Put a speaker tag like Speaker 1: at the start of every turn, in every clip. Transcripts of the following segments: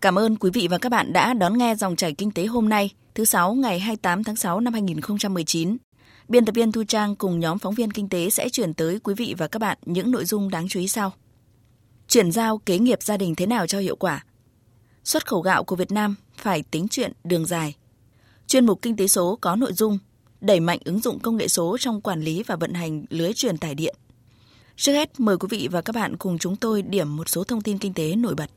Speaker 1: Cảm ơn quý vị và các bạn đã đón nghe dòng chảy kinh tế hôm nay, thứ sáu ngày 28 tháng 6 năm 2019. Biên tập viên Thu Trang cùng nhóm phóng viên kinh tế sẽ chuyển tới quý vị và các bạn những nội dung đáng chú ý sau. Chuyển giao kế nghiệp gia đình thế nào cho hiệu quả? Xuất khẩu gạo của Việt Nam phải tính chuyện đường dài. Chuyên mục Kinh tế số có nội dung đẩy mạnh ứng dụng công nghệ số trong quản lý và vận hành lưới truyền tải điện. Trước hết, mời quý vị và các bạn cùng chúng tôi điểm một số thông tin kinh tế nổi bật.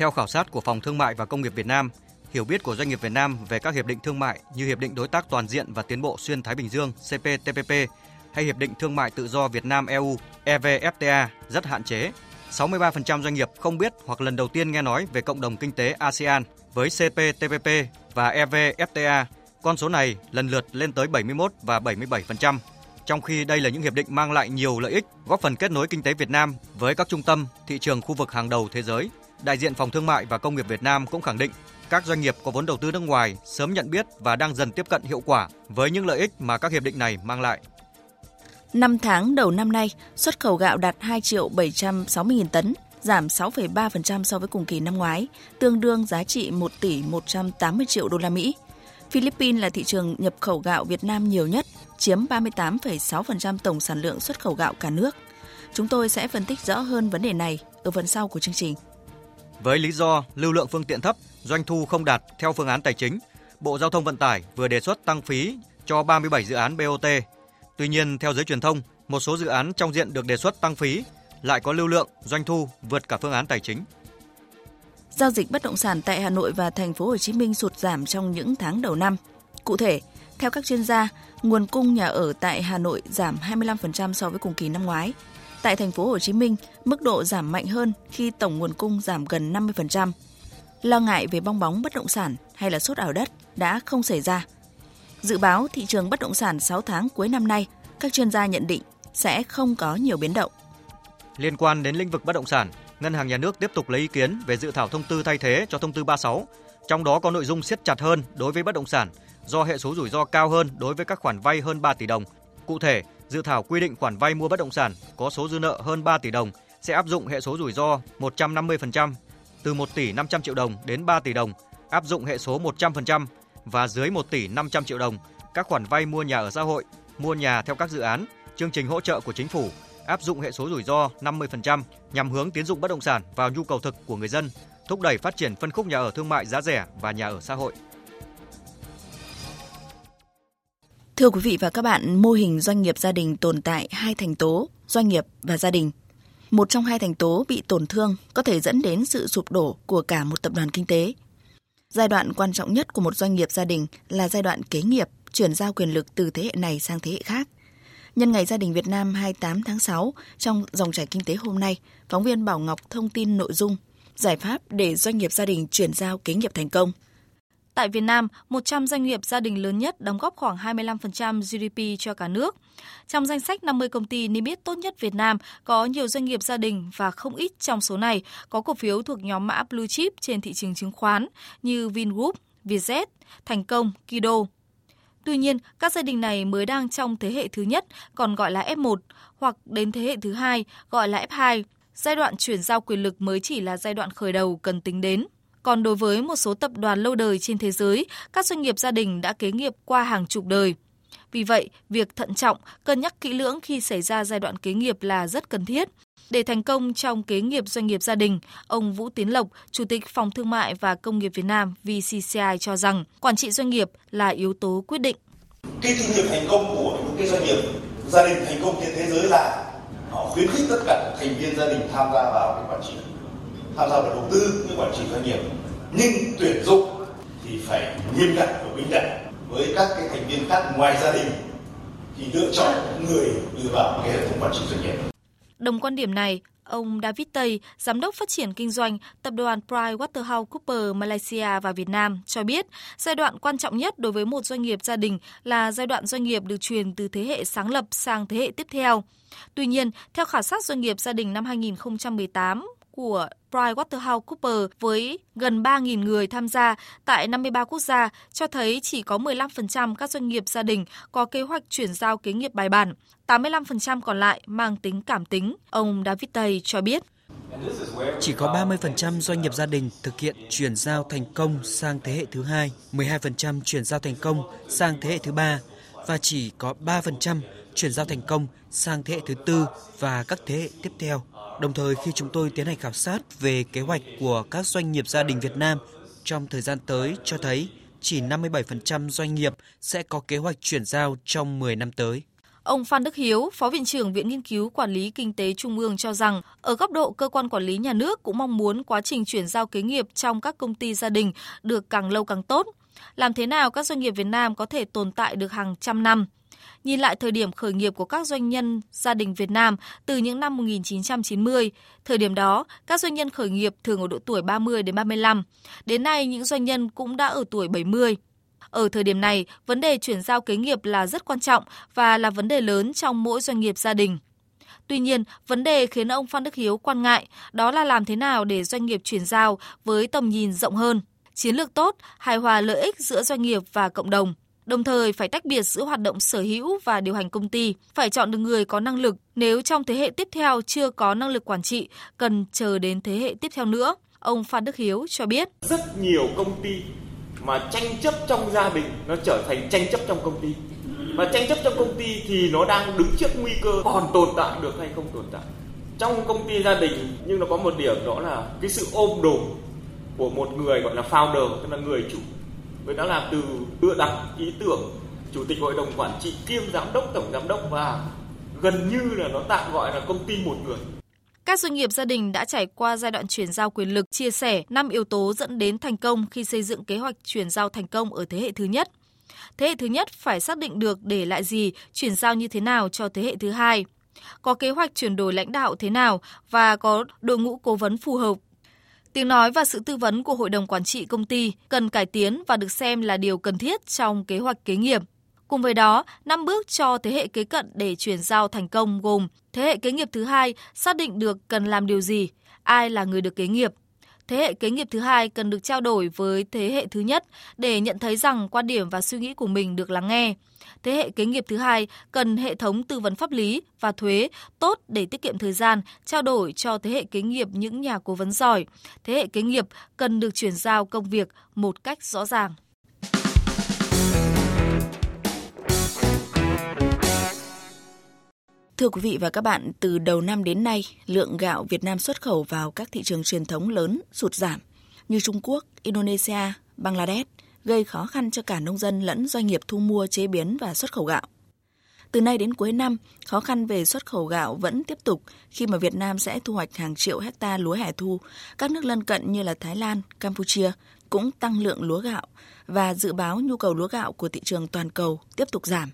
Speaker 2: Theo khảo sát của Phòng Thương mại và Công nghiệp Việt Nam, hiểu biết của doanh nghiệp Việt Nam về các hiệp định thương mại như Hiệp định Đối tác Toàn diện và Tiến bộ Xuyên Thái Bình Dương CPTPP hay Hiệp định Thương mại Tự do Việt Nam EU EVFTA rất hạn chế. 63% doanh nghiệp không biết hoặc lần đầu tiên nghe nói về cộng đồng kinh tế ASEAN với CPTPP và EVFTA. Con số này lần lượt lên tới 71 và 77%, trong khi đây là những hiệp định mang lại nhiều lợi ích, góp phần kết nối kinh tế Việt Nam với các trung tâm, thị trường khu vực hàng đầu thế giới. Đại diện Phòng Thương mại và Công nghiệp Việt Nam cũng khẳng định các doanh nghiệp có vốn đầu tư nước ngoài sớm nhận biết và đang dần tiếp cận hiệu quả với những lợi ích mà các hiệp định này mang lại.
Speaker 1: 5 tháng đầu năm nay, xuất khẩu gạo đạt 2 triệu 760 nghìn tấn, giảm 6,3% so với cùng kỳ năm ngoái, tương đương giá trị 1 tỷ 180 triệu đô la Mỹ. Philippines là thị trường nhập khẩu gạo Việt Nam nhiều nhất, chiếm 38,6% tổng sản lượng xuất khẩu gạo cả nước. Chúng tôi sẽ phân tích rõ hơn vấn đề này ở phần sau của chương trình.
Speaker 2: Với lý do lưu lượng phương tiện thấp, doanh thu không đạt theo phương án tài chính, Bộ Giao thông Vận tải vừa đề xuất tăng phí cho 37 dự án BOT. Tuy nhiên, theo giới truyền thông, một số dự án trong diện được đề xuất tăng phí lại có lưu lượng, doanh thu vượt cả phương án tài chính.
Speaker 1: Giao dịch bất động sản tại Hà Nội và thành phố Hồ Chí Minh sụt giảm trong những tháng đầu năm. Cụ thể, theo các chuyên gia, nguồn cung nhà ở tại Hà Nội giảm 25% so với cùng kỳ năm ngoái. Tại thành phố Hồ Chí Minh, mức độ giảm mạnh hơn khi tổng nguồn cung giảm gần 50%. Lo ngại về bong bóng bất động sản hay là sốt ảo đất đã không xảy ra. Dự báo thị trường bất động sản 6 tháng cuối năm nay, các chuyên gia nhận định sẽ không có nhiều biến động.
Speaker 2: Liên quan đến lĩnh vực bất động sản, Ngân hàng Nhà nước tiếp tục lấy ý kiến về dự thảo thông tư thay thế cho thông tư 36, trong đó có nội dung siết chặt hơn đối với bất động sản do hệ số rủi ro cao hơn đối với các khoản vay hơn 3 tỷ đồng. Cụ thể, dự thảo quy định khoản vay mua bất động sản có số dư nợ hơn 3 tỷ đồng sẽ áp dụng hệ số rủi ro 150%, từ 1 tỷ 500 triệu đồng đến 3 tỷ đồng, áp dụng hệ số 100% và dưới 1 tỷ 500 triệu đồng các khoản vay mua nhà ở xã hội, mua nhà theo các dự án, chương trình hỗ trợ của chính phủ áp dụng hệ số rủi ro 50% nhằm hướng tiến dụng bất động sản vào nhu cầu thực của người dân, thúc đẩy phát triển phân khúc nhà ở thương mại giá rẻ và nhà ở xã hội.
Speaker 1: Thưa quý vị và các bạn, mô hình doanh nghiệp gia đình tồn tại hai thành tố, doanh nghiệp và gia đình. Một trong hai thành tố bị tổn thương có thể dẫn đến sự sụp đổ của cả một tập đoàn kinh tế. Giai đoạn quan trọng nhất của một doanh nghiệp gia đình là giai đoạn kế nghiệp, chuyển giao quyền lực từ thế hệ này sang thế hệ khác. Nhân ngày gia đình Việt Nam 28 tháng 6, trong dòng chảy kinh tế hôm nay, phóng viên Bảo Ngọc thông tin nội dung giải pháp để doanh nghiệp gia đình chuyển giao kế nghiệp thành công.
Speaker 3: Tại Việt Nam, 100 doanh nghiệp gia đình lớn nhất đóng góp khoảng 25% GDP cho cả nước. Trong danh sách 50 công ty niêm yết tốt nhất Việt Nam, có nhiều doanh nghiệp gia đình và không ít trong số này có cổ phiếu thuộc nhóm mã blue chip trên thị trường chứng khoán như Vingroup, Vietjet, Thành Công, Kido. Tuy nhiên, các gia đình này mới đang trong thế hệ thứ nhất, còn gọi là F1, hoặc đến thế hệ thứ hai, gọi là F2. Giai đoạn chuyển giao quyền lực mới chỉ là giai đoạn khởi đầu cần tính đến. Còn đối với một số tập đoàn lâu đời trên thế giới, các doanh nghiệp gia đình đã kế nghiệp qua hàng chục đời. Vì vậy, việc thận trọng, cân nhắc kỹ lưỡng khi xảy ra giai đoạn kế nghiệp là rất cần thiết. Để thành công trong kế nghiệp doanh nghiệp gia đình, ông Vũ Tiến Lộc, Chủ tịch Phòng Thương mại và Công nghiệp Việt Nam VCCI cho rằng quản trị doanh nghiệp là yếu tố quyết định.
Speaker 4: Cái doanh nghiệp thành công của những cái doanh nghiệp gia đình thành công trên thế giới là họ khuyến khích tất cả thành viên gia đình tham gia vào cái quản trị, tham gia vào đầu tư cái quản trị doanh nghiệp. Nhưng tuyển dụng thì phải nghiêm ngặt và bình đẳng với các cái thành viên khác ngoài gia đình thì lựa chọn người đưa vào cái hệ thống quản trị doanh nghiệp
Speaker 3: Đồng quan điểm này, ông David Tây, Giám đốc phát triển kinh doanh tập đoàn PricewaterhouseCoopers Malaysia và Việt Nam cho biết, giai đoạn quan trọng nhất đối với một doanh nghiệp gia đình là giai đoạn doanh nghiệp được truyền từ thế hệ sáng lập sang thế hệ tiếp theo. Tuy nhiên, theo khảo sát doanh nghiệp gia đình năm 2018 của PricewaterhouseCoopers với gần 3.000 người tham gia tại 53 quốc gia cho thấy chỉ có 15% các doanh nghiệp gia đình có kế hoạch chuyển giao kế nghiệp bài bản, 85% còn lại mang tính cảm tính, ông David Tay cho biết.
Speaker 5: Chỉ có 30% doanh nghiệp gia đình thực hiện chuyển giao thành công sang thế hệ thứ hai, 12% chuyển giao thành công sang thế hệ thứ ba và chỉ có 3% chuyển giao thành công sang thế hệ thứ tư và các thế hệ tiếp theo. Đồng thời khi chúng tôi tiến hành khảo sát về kế hoạch của các doanh nghiệp gia đình Việt Nam trong thời gian tới cho thấy chỉ 57% doanh nghiệp sẽ có kế hoạch chuyển giao trong 10 năm tới.
Speaker 3: Ông Phan Đức Hiếu, Phó Viện trưởng Viện Nghiên cứu Quản lý Kinh tế Trung ương cho rằng, ở góc độ cơ quan quản lý nhà nước cũng mong muốn quá trình chuyển giao kế nghiệp trong các công ty gia đình được càng lâu càng tốt. Làm thế nào các doanh nghiệp Việt Nam có thể tồn tại được hàng trăm năm? Nhìn lại thời điểm khởi nghiệp của các doanh nhân gia đình Việt Nam từ những năm 1990, thời điểm đó các doanh nhân khởi nghiệp thường ở độ tuổi 30 đến 35. Đến nay những doanh nhân cũng đã ở tuổi 70. Ở thời điểm này, vấn đề chuyển giao kế nghiệp là rất quan trọng và là vấn đề lớn trong mỗi doanh nghiệp gia đình. Tuy nhiên, vấn đề khiến ông Phan Đức Hiếu quan ngại đó là làm thế nào để doanh nghiệp chuyển giao với tầm nhìn rộng hơn, chiến lược tốt, hài hòa lợi ích giữa doanh nghiệp và cộng đồng. Đồng thời phải tách biệt giữa hoạt động sở hữu và điều hành công ty, phải chọn được người có năng lực nếu trong thế hệ tiếp theo chưa có năng lực quản trị, cần chờ đến thế hệ tiếp theo nữa. Ông Phan Đức Hiếu cho biết.
Speaker 6: Rất nhiều công ty mà tranh chấp trong gia đình nó trở thành tranh chấp trong công ty. Và tranh chấp trong công ty thì nó đang đứng trước nguy cơ còn tồn tại được hay không tồn tại. Trong công ty gia đình nhưng nó có một điểm đó là cái sự ôm đồm của một người gọi là founder, tức là người chủ Người đã làm từ đưa đặt ý tưởng chủ tịch hội đồng quản trị kiêm giám đốc tổng giám đốc và gần như là nó tạm gọi là công ty một người
Speaker 3: các doanh nghiệp gia đình đã trải qua giai đoạn chuyển giao quyền lực chia sẻ 5 yếu tố dẫn đến thành công khi xây dựng kế hoạch chuyển giao thành công ở thế hệ thứ nhất. Thế hệ thứ nhất phải xác định được để lại gì, chuyển giao như thế nào cho thế hệ thứ hai. Có kế hoạch chuyển đổi lãnh đạo thế nào và có đội ngũ cố vấn phù hợp Tiếng nói và sự tư vấn của Hội đồng Quản trị công ty cần cải tiến và được xem là điều cần thiết trong kế hoạch kế nghiệp. Cùng với đó, năm bước cho thế hệ kế cận để chuyển giao thành công gồm thế hệ kế nghiệp thứ hai xác định được cần làm điều gì, ai là người được kế nghiệp. Thế hệ kế nghiệp thứ hai cần được trao đổi với thế hệ thứ nhất để nhận thấy rằng quan điểm và suy nghĩ của mình được lắng nghe. Thế hệ kế nghiệp thứ hai cần hệ thống tư vấn pháp lý và thuế tốt để tiết kiệm thời gian, trao đổi cho thế hệ kế nghiệp những nhà cố vấn giỏi. Thế hệ kế nghiệp cần được chuyển giao công việc một cách rõ ràng.
Speaker 1: Thưa quý vị và các bạn, từ đầu năm đến nay, lượng gạo Việt Nam xuất khẩu vào các thị trường truyền thống lớn sụt giảm như Trung Quốc, Indonesia, Bangladesh, gây khó khăn cho cả nông dân lẫn doanh nghiệp thu mua chế biến và xuất khẩu gạo. Từ nay đến cuối năm, khó khăn về xuất khẩu gạo vẫn tiếp tục khi mà Việt Nam sẽ thu hoạch hàng triệu hecta lúa hẻ thu. Các nước lân cận như là Thái Lan, Campuchia cũng tăng lượng lúa gạo và dự báo nhu cầu lúa gạo của thị trường toàn cầu tiếp tục giảm.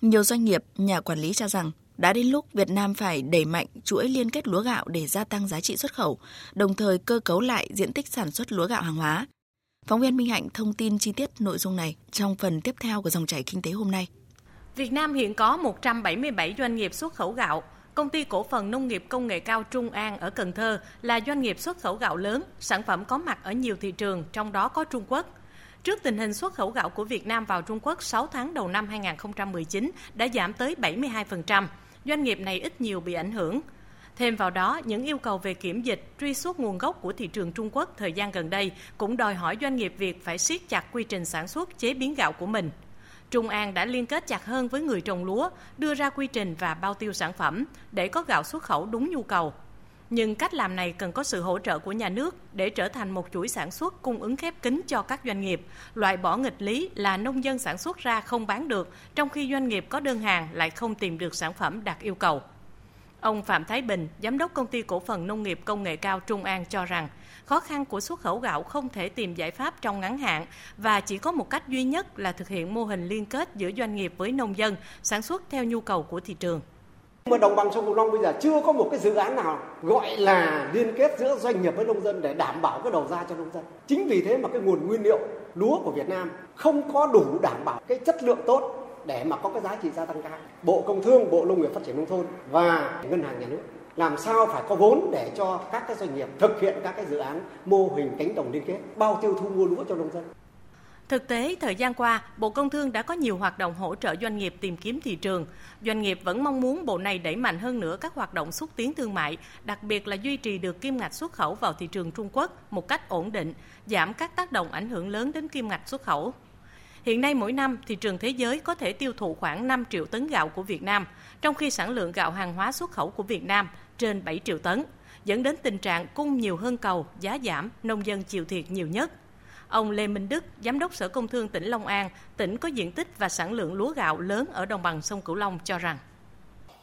Speaker 1: Nhiều doanh nghiệp, nhà quản lý cho rằng đã đến lúc Việt Nam phải đẩy mạnh chuỗi liên kết lúa gạo để gia tăng giá trị xuất khẩu, đồng thời cơ cấu lại diện tích sản xuất lúa gạo hàng hóa. Phóng viên Minh Hạnh thông tin chi tiết nội dung này trong phần tiếp theo của dòng chảy kinh tế hôm nay.
Speaker 7: Việt Nam hiện có 177 doanh nghiệp xuất khẩu gạo. Công ty cổ phần nông nghiệp công nghệ cao Trung An ở Cần Thơ là doanh nghiệp xuất khẩu gạo lớn, sản phẩm có mặt ở nhiều thị trường, trong đó có Trung Quốc. Trước tình hình xuất khẩu gạo của Việt Nam vào Trung Quốc 6 tháng đầu năm 2019 đã giảm tới 72%, doanh nghiệp này ít nhiều bị ảnh hưởng. Thêm vào đó, những yêu cầu về kiểm dịch, truy xuất nguồn gốc của thị trường Trung Quốc thời gian gần đây cũng đòi hỏi doanh nghiệp Việt phải siết chặt quy trình sản xuất chế biến gạo của mình. Trung An đã liên kết chặt hơn với người trồng lúa, đưa ra quy trình và bao tiêu sản phẩm để có gạo xuất khẩu đúng nhu cầu. Nhưng cách làm này cần có sự hỗ trợ của nhà nước để trở thành một chuỗi sản xuất cung ứng khép kín cho các doanh nghiệp, loại bỏ nghịch lý là nông dân sản xuất ra không bán được, trong khi doanh nghiệp có đơn hàng lại không tìm được sản phẩm đạt yêu cầu. Ông Phạm Thái Bình, giám đốc công ty cổ phần nông nghiệp công nghệ cao Trung An cho rằng, khó khăn của xuất khẩu gạo không thể tìm giải pháp trong ngắn hạn và chỉ có một cách duy nhất là thực hiện mô hình liên kết giữa doanh nghiệp với nông dân, sản xuất theo nhu cầu của thị trường.
Speaker 8: Mà đồng bằng sông Cửu Long bây giờ chưa có một cái dự án nào gọi là liên kết giữa doanh nghiệp với nông dân để đảm bảo cái đầu ra cho nông dân. Chính vì thế mà cái nguồn nguyên liệu lúa của Việt Nam không có đủ đảm bảo cái chất lượng tốt để mà có cái giá trị gia tăng cao. Bộ Công Thương, Bộ Nông nghiệp Phát triển nông thôn và Ngân hàng Nhà nước làm sao phải có vốn để cho các cái doanh nghiệp thực hiện các cái dự án mô hình cánh đồng liên kết bao tiêu thu mua lúa cho nông dân
Speaker 7: Thực tế, thời gian qua, Bộ Công Thương đã có nhiều hoạt động hỗ trợ doanh nghiệp tìm kiếm thị trường. Doanh nghiệp vẫn mong muốn Bộ này đẩy mạnh hơn nữa các hoạt động xúc tiến thương mại, đặc biệt là duy trì được kim ngạch xuất khẩu vào thị trường Trung Quốc một cách ổn định, giảm các tác động ảnh hưởng lớn đến kim ngạch xuất khẩu. Hiện nay mỗi năm, thị trường thế giới có thể tiêu thụ khoảng 5 triệu tấn gạo của Việt Nam, trong khi sản lượng gạo hàng hóa xuất khẩu của Việt Nam trên 7 triệu tấn, dẫn đến tình trạng cung nhiều hơn cầu, giá giảm, nông dân chịu thiệt nhiều nhất. Ông Lê Minh Đức, Giám đốc Sở Công Thương tỉnh Long An, tỉnh có diện tích và sản lượng lúa gạo lớn ở đồng bằng sông Cửu Long cho rằng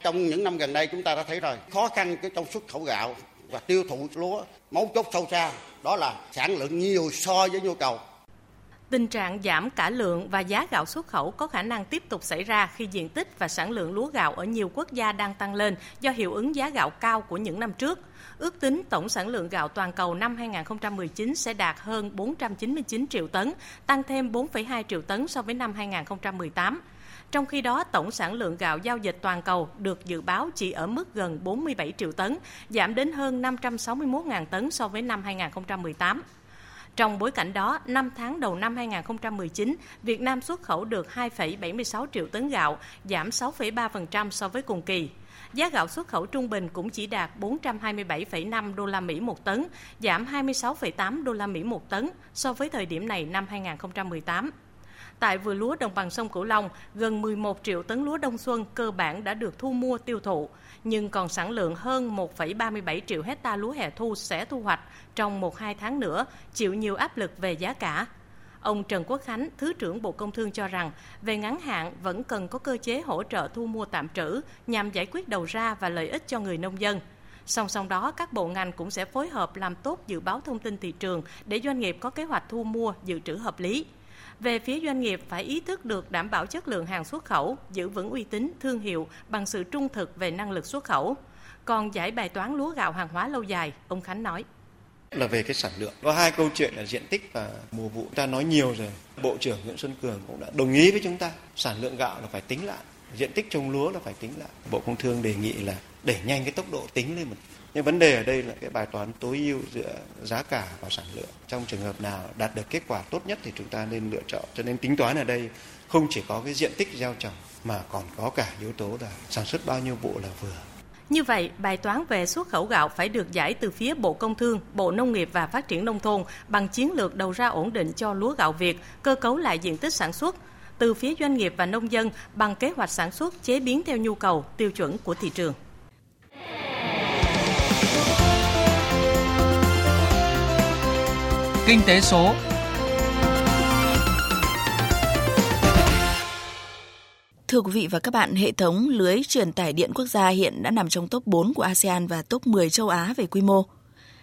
Speaker 9: Trong những năm gần đây chúng ta đã thấy rồi, khó khăn trong xuất khẩu gạo và tiêu thụ lúa, mấu chốt sâu xa đó là sản lượng nhiều so với nhu cầu.
Speaker 7: Tình trạng giảm cả lượng và giá gạo xuất khẩu có khả năng tiếp tục xảy ra khi diện tích và sản lượng lúa gạo ở nhiều quốc gia đang tăng lên do hiệu ứng giá gạo cao của những năm trước. Ước tính tổng sản lượng gạo toàn cầu năm 2019 sẽ đạt hơn 499 triệu tấn, tăng thêm 4,2 triệu tấn so với năm 2018. Trong khi đó, tổng sản lượng gạo giao dịch toàn cầu được dự báo chỉ ở mức gần 47 triệu tấn, giảm đến hơn 561.000 tấn so với năm 2018. Trong bối cảnh đó, 5 tháng đầu năm 2019, Việt Nam xuất khẩu được 2,76 triệu tấn gạo, giảm 6,3% so với cùng kỳ. Giá gạo xuất khẩu trung bình cũng chỉ đạt 427,5 đô la Mỹ một tấn, giảm 26,8 đô la Mỹ một tấn so với thời điểm này năm 2018. Tại vừa lúa đồng bằng sông Cửu Long, gần 11 triệu tấn lúa đông xuân cơ bản đã được thu mua tiêu thụ, nhưng còn sản lượng hơn 1,37 triệu hecta lúa hè thu sẽ thu hoạch trong 1-2 tháng nữa, chịu nhiều áp lực về giá cả. Ông Trần Quốc Khánh, Thứ trưởng Bộ Công Thương cho rằng, về ngắn hạn vẫn cần có cơ chế hỗ trợ thu mua tạm trữ nhằm giải quyết đầu ra và lợi ích cho người nông dân. Song song đó, các bộ ngành cũng sẽ phối hợp làm tốt dự báo thông tin thị trường để doanh nghiệp có kế hoạch thu mua dự trữ hợp lý. Về phía doanh nghiệp phải ý thức được đảm bảo chất lượng hàng xuất khẩu, giữ vững uy tín, thương hiệu bằng sự trung thực về năng lực xuất khẩu. Còn giải bài toán lúa gạo hàng hóa lâu dài, ông Khánh nói
Speaker 10: là về cái sản lượng. Có hai câu chuyện là diện tích và mùa vụ ta nói nhiều rồi. Bộ trưởng Nguyễn Xuân Cường cũng đã đồng ý với chúng ta sản lượng gạo là phải tính lại, diện tích trồng lúa là phải tính lại. Bộ Công Thương đề nghị là đẩy nhanh cái tốc độ tính lên một nhưng vấn đề ở đây là cái bài toán tối ưu giữa giá cả và sản lượng. Trong trường hợp nào đạt được kết quả tốt nhất thì chúng ta nên lựa chọn. Cho nên tính toán ở đây không chỉ có cái diện tích gieo trồng mà còn có cả yếu tố là sản xuất bao nhiêu vụ là vừa.
Speaker 7: Như vậy, bài toán về xuất khẩu gạo phải được giải từ phía Bộ Công Thương, Bộ Nông nghiệp và Phát triển Nông thôn bằng chiến lược đầu ra ổn định cho lúa gạo Việt, cơ cấu lại diện tích sản xuất, từ phía doanh nghiệp và nông dân bằng kế hoạch sản xuất chế biến theo nhu cầu, tiêu chuẩn của thị trường.
Speaker 11: Kinh tế số
Speaker 1: Thưa quý vị và các bạn, hệ thống lưới truyền tải điện quốc gia hiện đã nằm trong top 4 của ASEAN và top 10 châu Á về quy mô.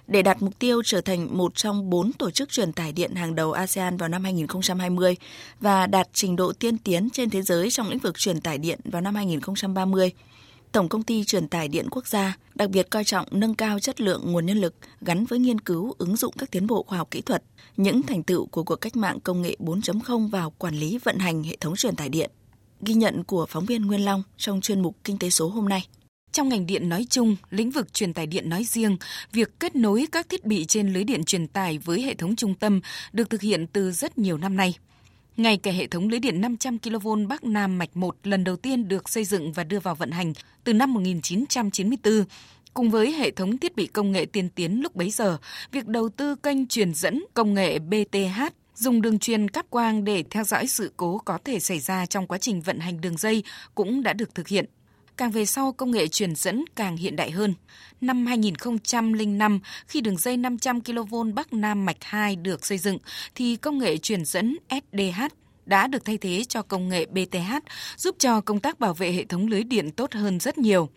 Speaker 1: Để đạt mục tiêu trở thành một trong bốn tổ chức truyền tải điện hàng đầu ASEAN vào năm 2020 và đạt trình độ tiên tiến trên thế giới trong lĩnh vực truyền tải điện vào năm 2030, Tổng công ty truyền tải điện quốc gia đặc biệt coi trọng nâng cao chất lượng nguồn nhân lực gắn với nghiên cứu ứng dụng các tiến bộ khoa học kỹ thuật, những thành tựu của cuộc cách mạng công nghệ 4.0 vào quản lý vận hành hệ thống truyền tải điện. Ghi nhận của phóng viên Nguyên Long trong chuyên mục Kinh tế số hôm nay.
Speaker 12: Trong ngành điện nói chung, lĩnh vực truyền tải điện nói riêng, việc kết nối các thiết bị trên lưới điện truyền tải với hệ thống trung tâm được thực hiện từ rất nhiều năm nay. Ngay cả hệ thống lưới điện 500 kV Bắc Nam mạch 1 lần đầu tiên được xây dựng và đưa vào vận hành từ năm 1994, Cùng với hệ thống thiết bị công nghệ tiên tiến lúc bấy giờ, việc đầu tư kênh truyền dẫn công nghệ BTH dùng đường truyền cáp quang để theo dõi sự cố có thể xảy ra trong quá trình vận hành đường dây cũng đã được thực hiện. Càng về sau, công nghệ truyền dẫn càng hiện đại hơn. Năm 2005, khi đường dây 500 kV Bắc Nam mạch 2 được xây dựng, thì công nghệ truyền dẫn SDH đã được thay thế cho công nghệ BTH, giúp cho công tác bảo vệ hệ thống lưới điện tốt hơn rất nhiều.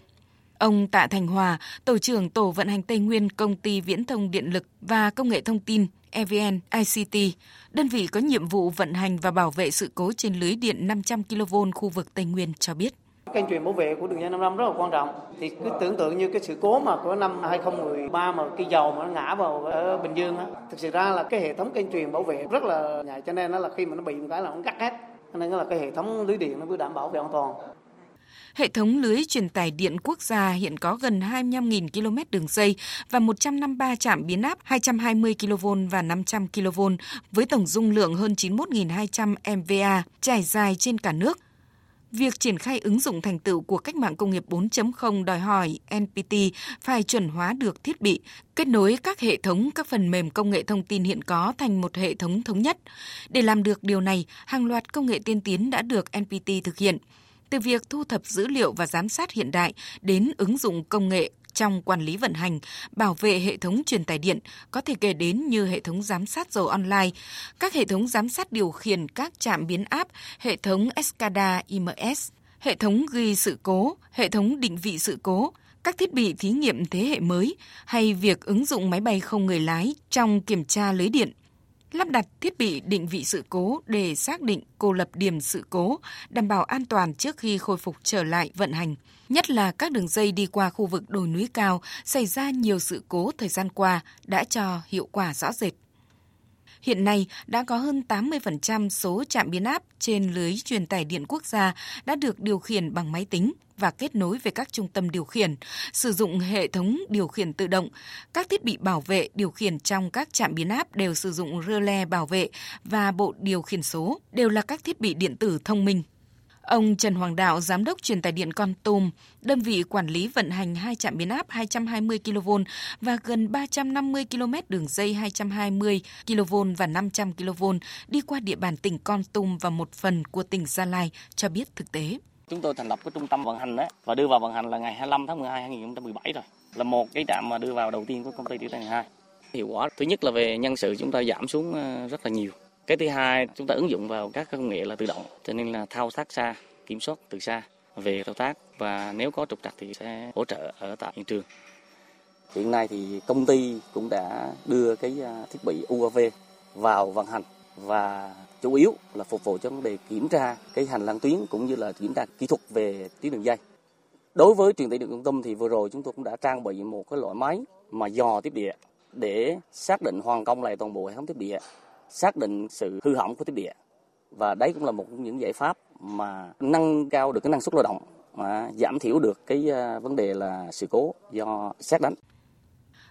Speaker 12: Ông Tạ Thành Hòa, Tổ trưởng Tổ vận hành Tây Nguyên Công ty Viễn thông Điện lực và Công nghệ Thông tin EVN ICT, đơn vị có nhiệm vụ vận hành và bảo vệ sự cố trên lưới điện 500 kV khu vực Tây Nguyên cho biết.
Speaker 13: Kênh truyền bảo vệ của đường dây 55 rất là quan trọng. Thì cứ tưởng tượng như cái sự cố mà của năm 2013 mà cây dầu mà nó ngã vào ở Bình Dương á, thực sự ra là cái hệ thống kênh truyền bảo vệ rất là nhạy cho nên nó là khi mà nó bị một cái là nó cắt hết. Cho nên là cái hệ thống lưới điện nó mới đảm bảo về an toàn.
Speaker 12: Hệ thống lưới truyền tải điện quốc gia hiện có gần 25.000 km đường dây và 153 trạm biến áp 220 kV và 500 kV với tổng dung lượng hơn 91.200 MVA trải dài trên cả nước. Việc triển khai ứng dụng thành tựu của cách mạng công nghiệp 4.0 đòi hỏi NPT phải chuẩn hóa được thiết bị, kết nối các hệ thống các phần mềm công nghệ thông tin hiện có thành một hệ thống thống nhất. Để làm được điều này, hàng loạt công nghệ tiên tiến đã được NPT thực hiện – từ việc thu thập dữ liệu và giám sát hiện đại đến ứng dụng công nghệ trong quản lý vận hành, bảo vệ hệ thống truyền tải điện có thể kể đến như hệ thống giám sát dầu online, các hệ thống giám sát điều khiển các trạm biến áp, hệ thống SCADA IMS, hệ thống ghi sự cố, hệ thống định vị sự cố, các thiết bị thí nghiệm thế hệ mới hay việc ứng dụng máy bay không người lái trong kiểm tra lưới điện lắp đặt thiết bị định vị sự cố để xác định cô lập điểm sự cố, đảm bảo an toàn trước khi khôi phục trở lại vận hành. Nhất là các đường dây đi qua khu vực đồi núi cao xảy ra nhiều sự cố thời gian qua đã cho hiệu quả rõ rệt. Hiện nay đã có hơn 80% số trạm biến áp trên lưới truyền tải điện quốc gia đã được điều khiển bằng máy tính và kết nối với các trung tâm điều khiển, sử dụng hệ thống điều khiển tự động. Các thiết bị bảo vệ điều khiển trong các trạm biến áp đều sử dụng rơ le bảo vệ và bộ điều khiển số, đều là các thiết bị điện tử thông minh. Ông Trần Hoàng Đạo, Giám đốc truyền tải điện Con Tum, đơn vị quản lý vận hành hai trạm biến áp 220 kV và gần 350 km đường dây 220 kV và 500 kV đi qua địa bàn tỉnh Con Tum và một phần của tỉnh Gia Lai cho biết thực tế.
Speaker 11: Chúng tôi thành lập cái trung tâm vận hành đó và đưa vào vận hành là ngày 25 tháng 12 2017 rồi. Là một cái trạm mà đưa vào đầu tiên của công ty Điện Tài 2. Hiệu quả thứ nhất là về nhân sự chúng ta giảm xuống ờ, rất là nhiều cái thứ hai, chúng ta ứng dụng vào các công nghệ là tự động, cho nên là thao tác xa, kiểm soát từ xa về thao tác và nếu có trục trặc thì sẽ hỗ trợ ở tại hiện trường hiện nay thì công ty cũng đã đưa cái à, thiết bị UAV vào vận hành và chủ yếu là phục vụ cho vấn đề kiểm tra cái hành lang tuyến cũng như là kiểm tra kỹ thuật về tuyến đường dây. Đối với truyền tải điện trung tâm thì vừa rồi chúng tôi cũng đã trang bị một cái loại máy mà dò tiếp địa để xác định hoàn công lại toàn bộ hệ thống tiếp địa xác định sự hư hỏng của thiết bị và đấy cũng là một những giải pháp mà nâng cao được cái năng suất lao động mà giảm thiểu được cái à, vấn đề là sự cố do xét đánh.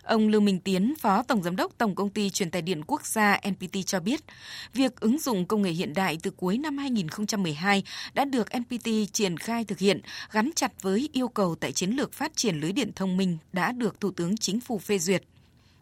Speaker 12: Ông Lưu Minh Tiến, Phó Tổng Giám đốc Tổng Công ty Truyền tải điện Quốc gia NPT cho biết, việc ứng dụng công nghệ hiện đại từ cuối năm 2012 đã được NPT triển khai thực hiện gắn chặt với yêu cầu tại chiến lược phát triển lưới điện thông minh đã được Thủ tướng Chính phủ phê duyệt.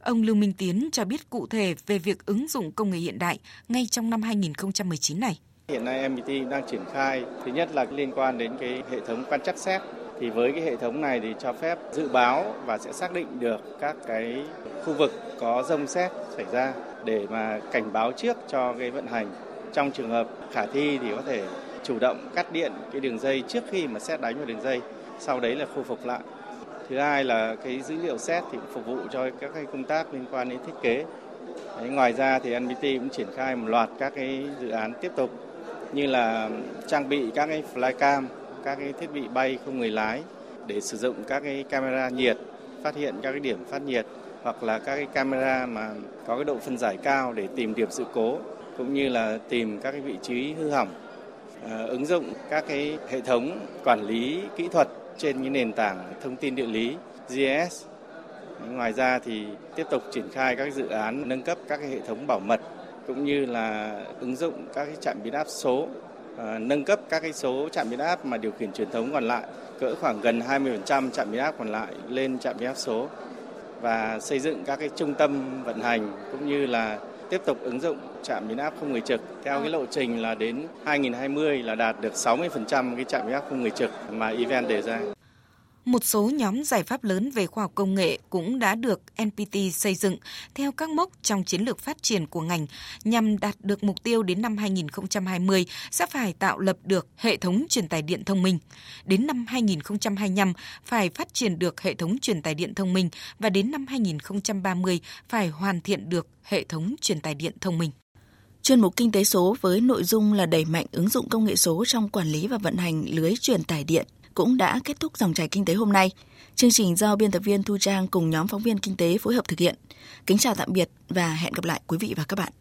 Speaker 12: Ông Lưu Minh Tiến cho biết cụ thể về việc ứng dụng công nghệ hiện đại ngay trong năm 2019 này.
Speaker 14: Hiện nay MBT đang triển khai, thứ nhất là liên quan đến cái hệ thống quan trắc xét thì với cái hệ thống này thì cho phép dự báo và sẽ xác định được các cái khu vực có rông xét xảy ra để mà cảnh báo trước cho cái vận hành. Trong trường hợp khả thi thì có thể chủ động cắt điện cái đường dây trước khi mà xét đánh vào đường dây, sau đấy là khôi phục lại thứ hai là cái dữ liệu xét thì phục vụ cho các cái công tác liên quan đến thiết kế. Đấy, ngoài ra thì NBT cũng triển khai một loạt các cái dự án tiếp tục như là trang bị các cái flycam các cái thiết bị bay không người lái để sử dụng các cái camera nhiệt phát hiện các cái điểm phát nhiệt hoặc là các cái camera mà có cái độ phân giải cao để tìm điểm sự cố cũng như là tìm các cái vị trí hư hỏng. À, ứng dụng các cái hệ thống quản lý kỹ thuật trên cái nền tảng thông tin địa lý GIS. Ngoài ra thì tiếp tục triển khai các dự án nâng cấp các hệ thống bảo mật cũng như là ứng dụng các cái trạm biến áp số, à, nâng cấp các cái số trạm biến áp mà điều khiển truyền thống còn lại cỡ khoảng gần 20% trạm biến áp còn lại lên trạm biến áp số và xây dựng các cái trung tâm vận hành cũng như là tiếp tục ứng dụng trạm biến áp không người trực theo cái lộ trình là đến 2020 là đạt được 60% cái trạm biến áp không người trực mà event đề ra.
Speaker 12: Một số nhóm giải pháp lớn về khoa học công nghệ cũng đã được NPT xây dựng theo các mốc trong chiến lược phát triển của ngành nhằm đạt được mục tiêu đến năm 2020 sẽ phải tạo lập được hệ thống truyền tải điện thông minh. Đến năm 2025 phải phát triển được hệ thống truyền tải điện thông minh và đến năm 2030 phải hoàn thiện được hệ thống truyền tải điện thông minh.
Speaker 1: Chuyên mục Kinh tế số với nội dung là đẩy mạnh ứng dụng công nghệ số trong quản lý và vận hành lưới truyền tải điện cũng đã kết thúc dòng chảy kinh tế hôm nay. Chương trình do biên tập viên Thu Trang cùng nhóm phóng viên kinh tế phối hợp thực hiện. Kính chào tạm biệt và hẹn gặp lại quý vị và các bạn.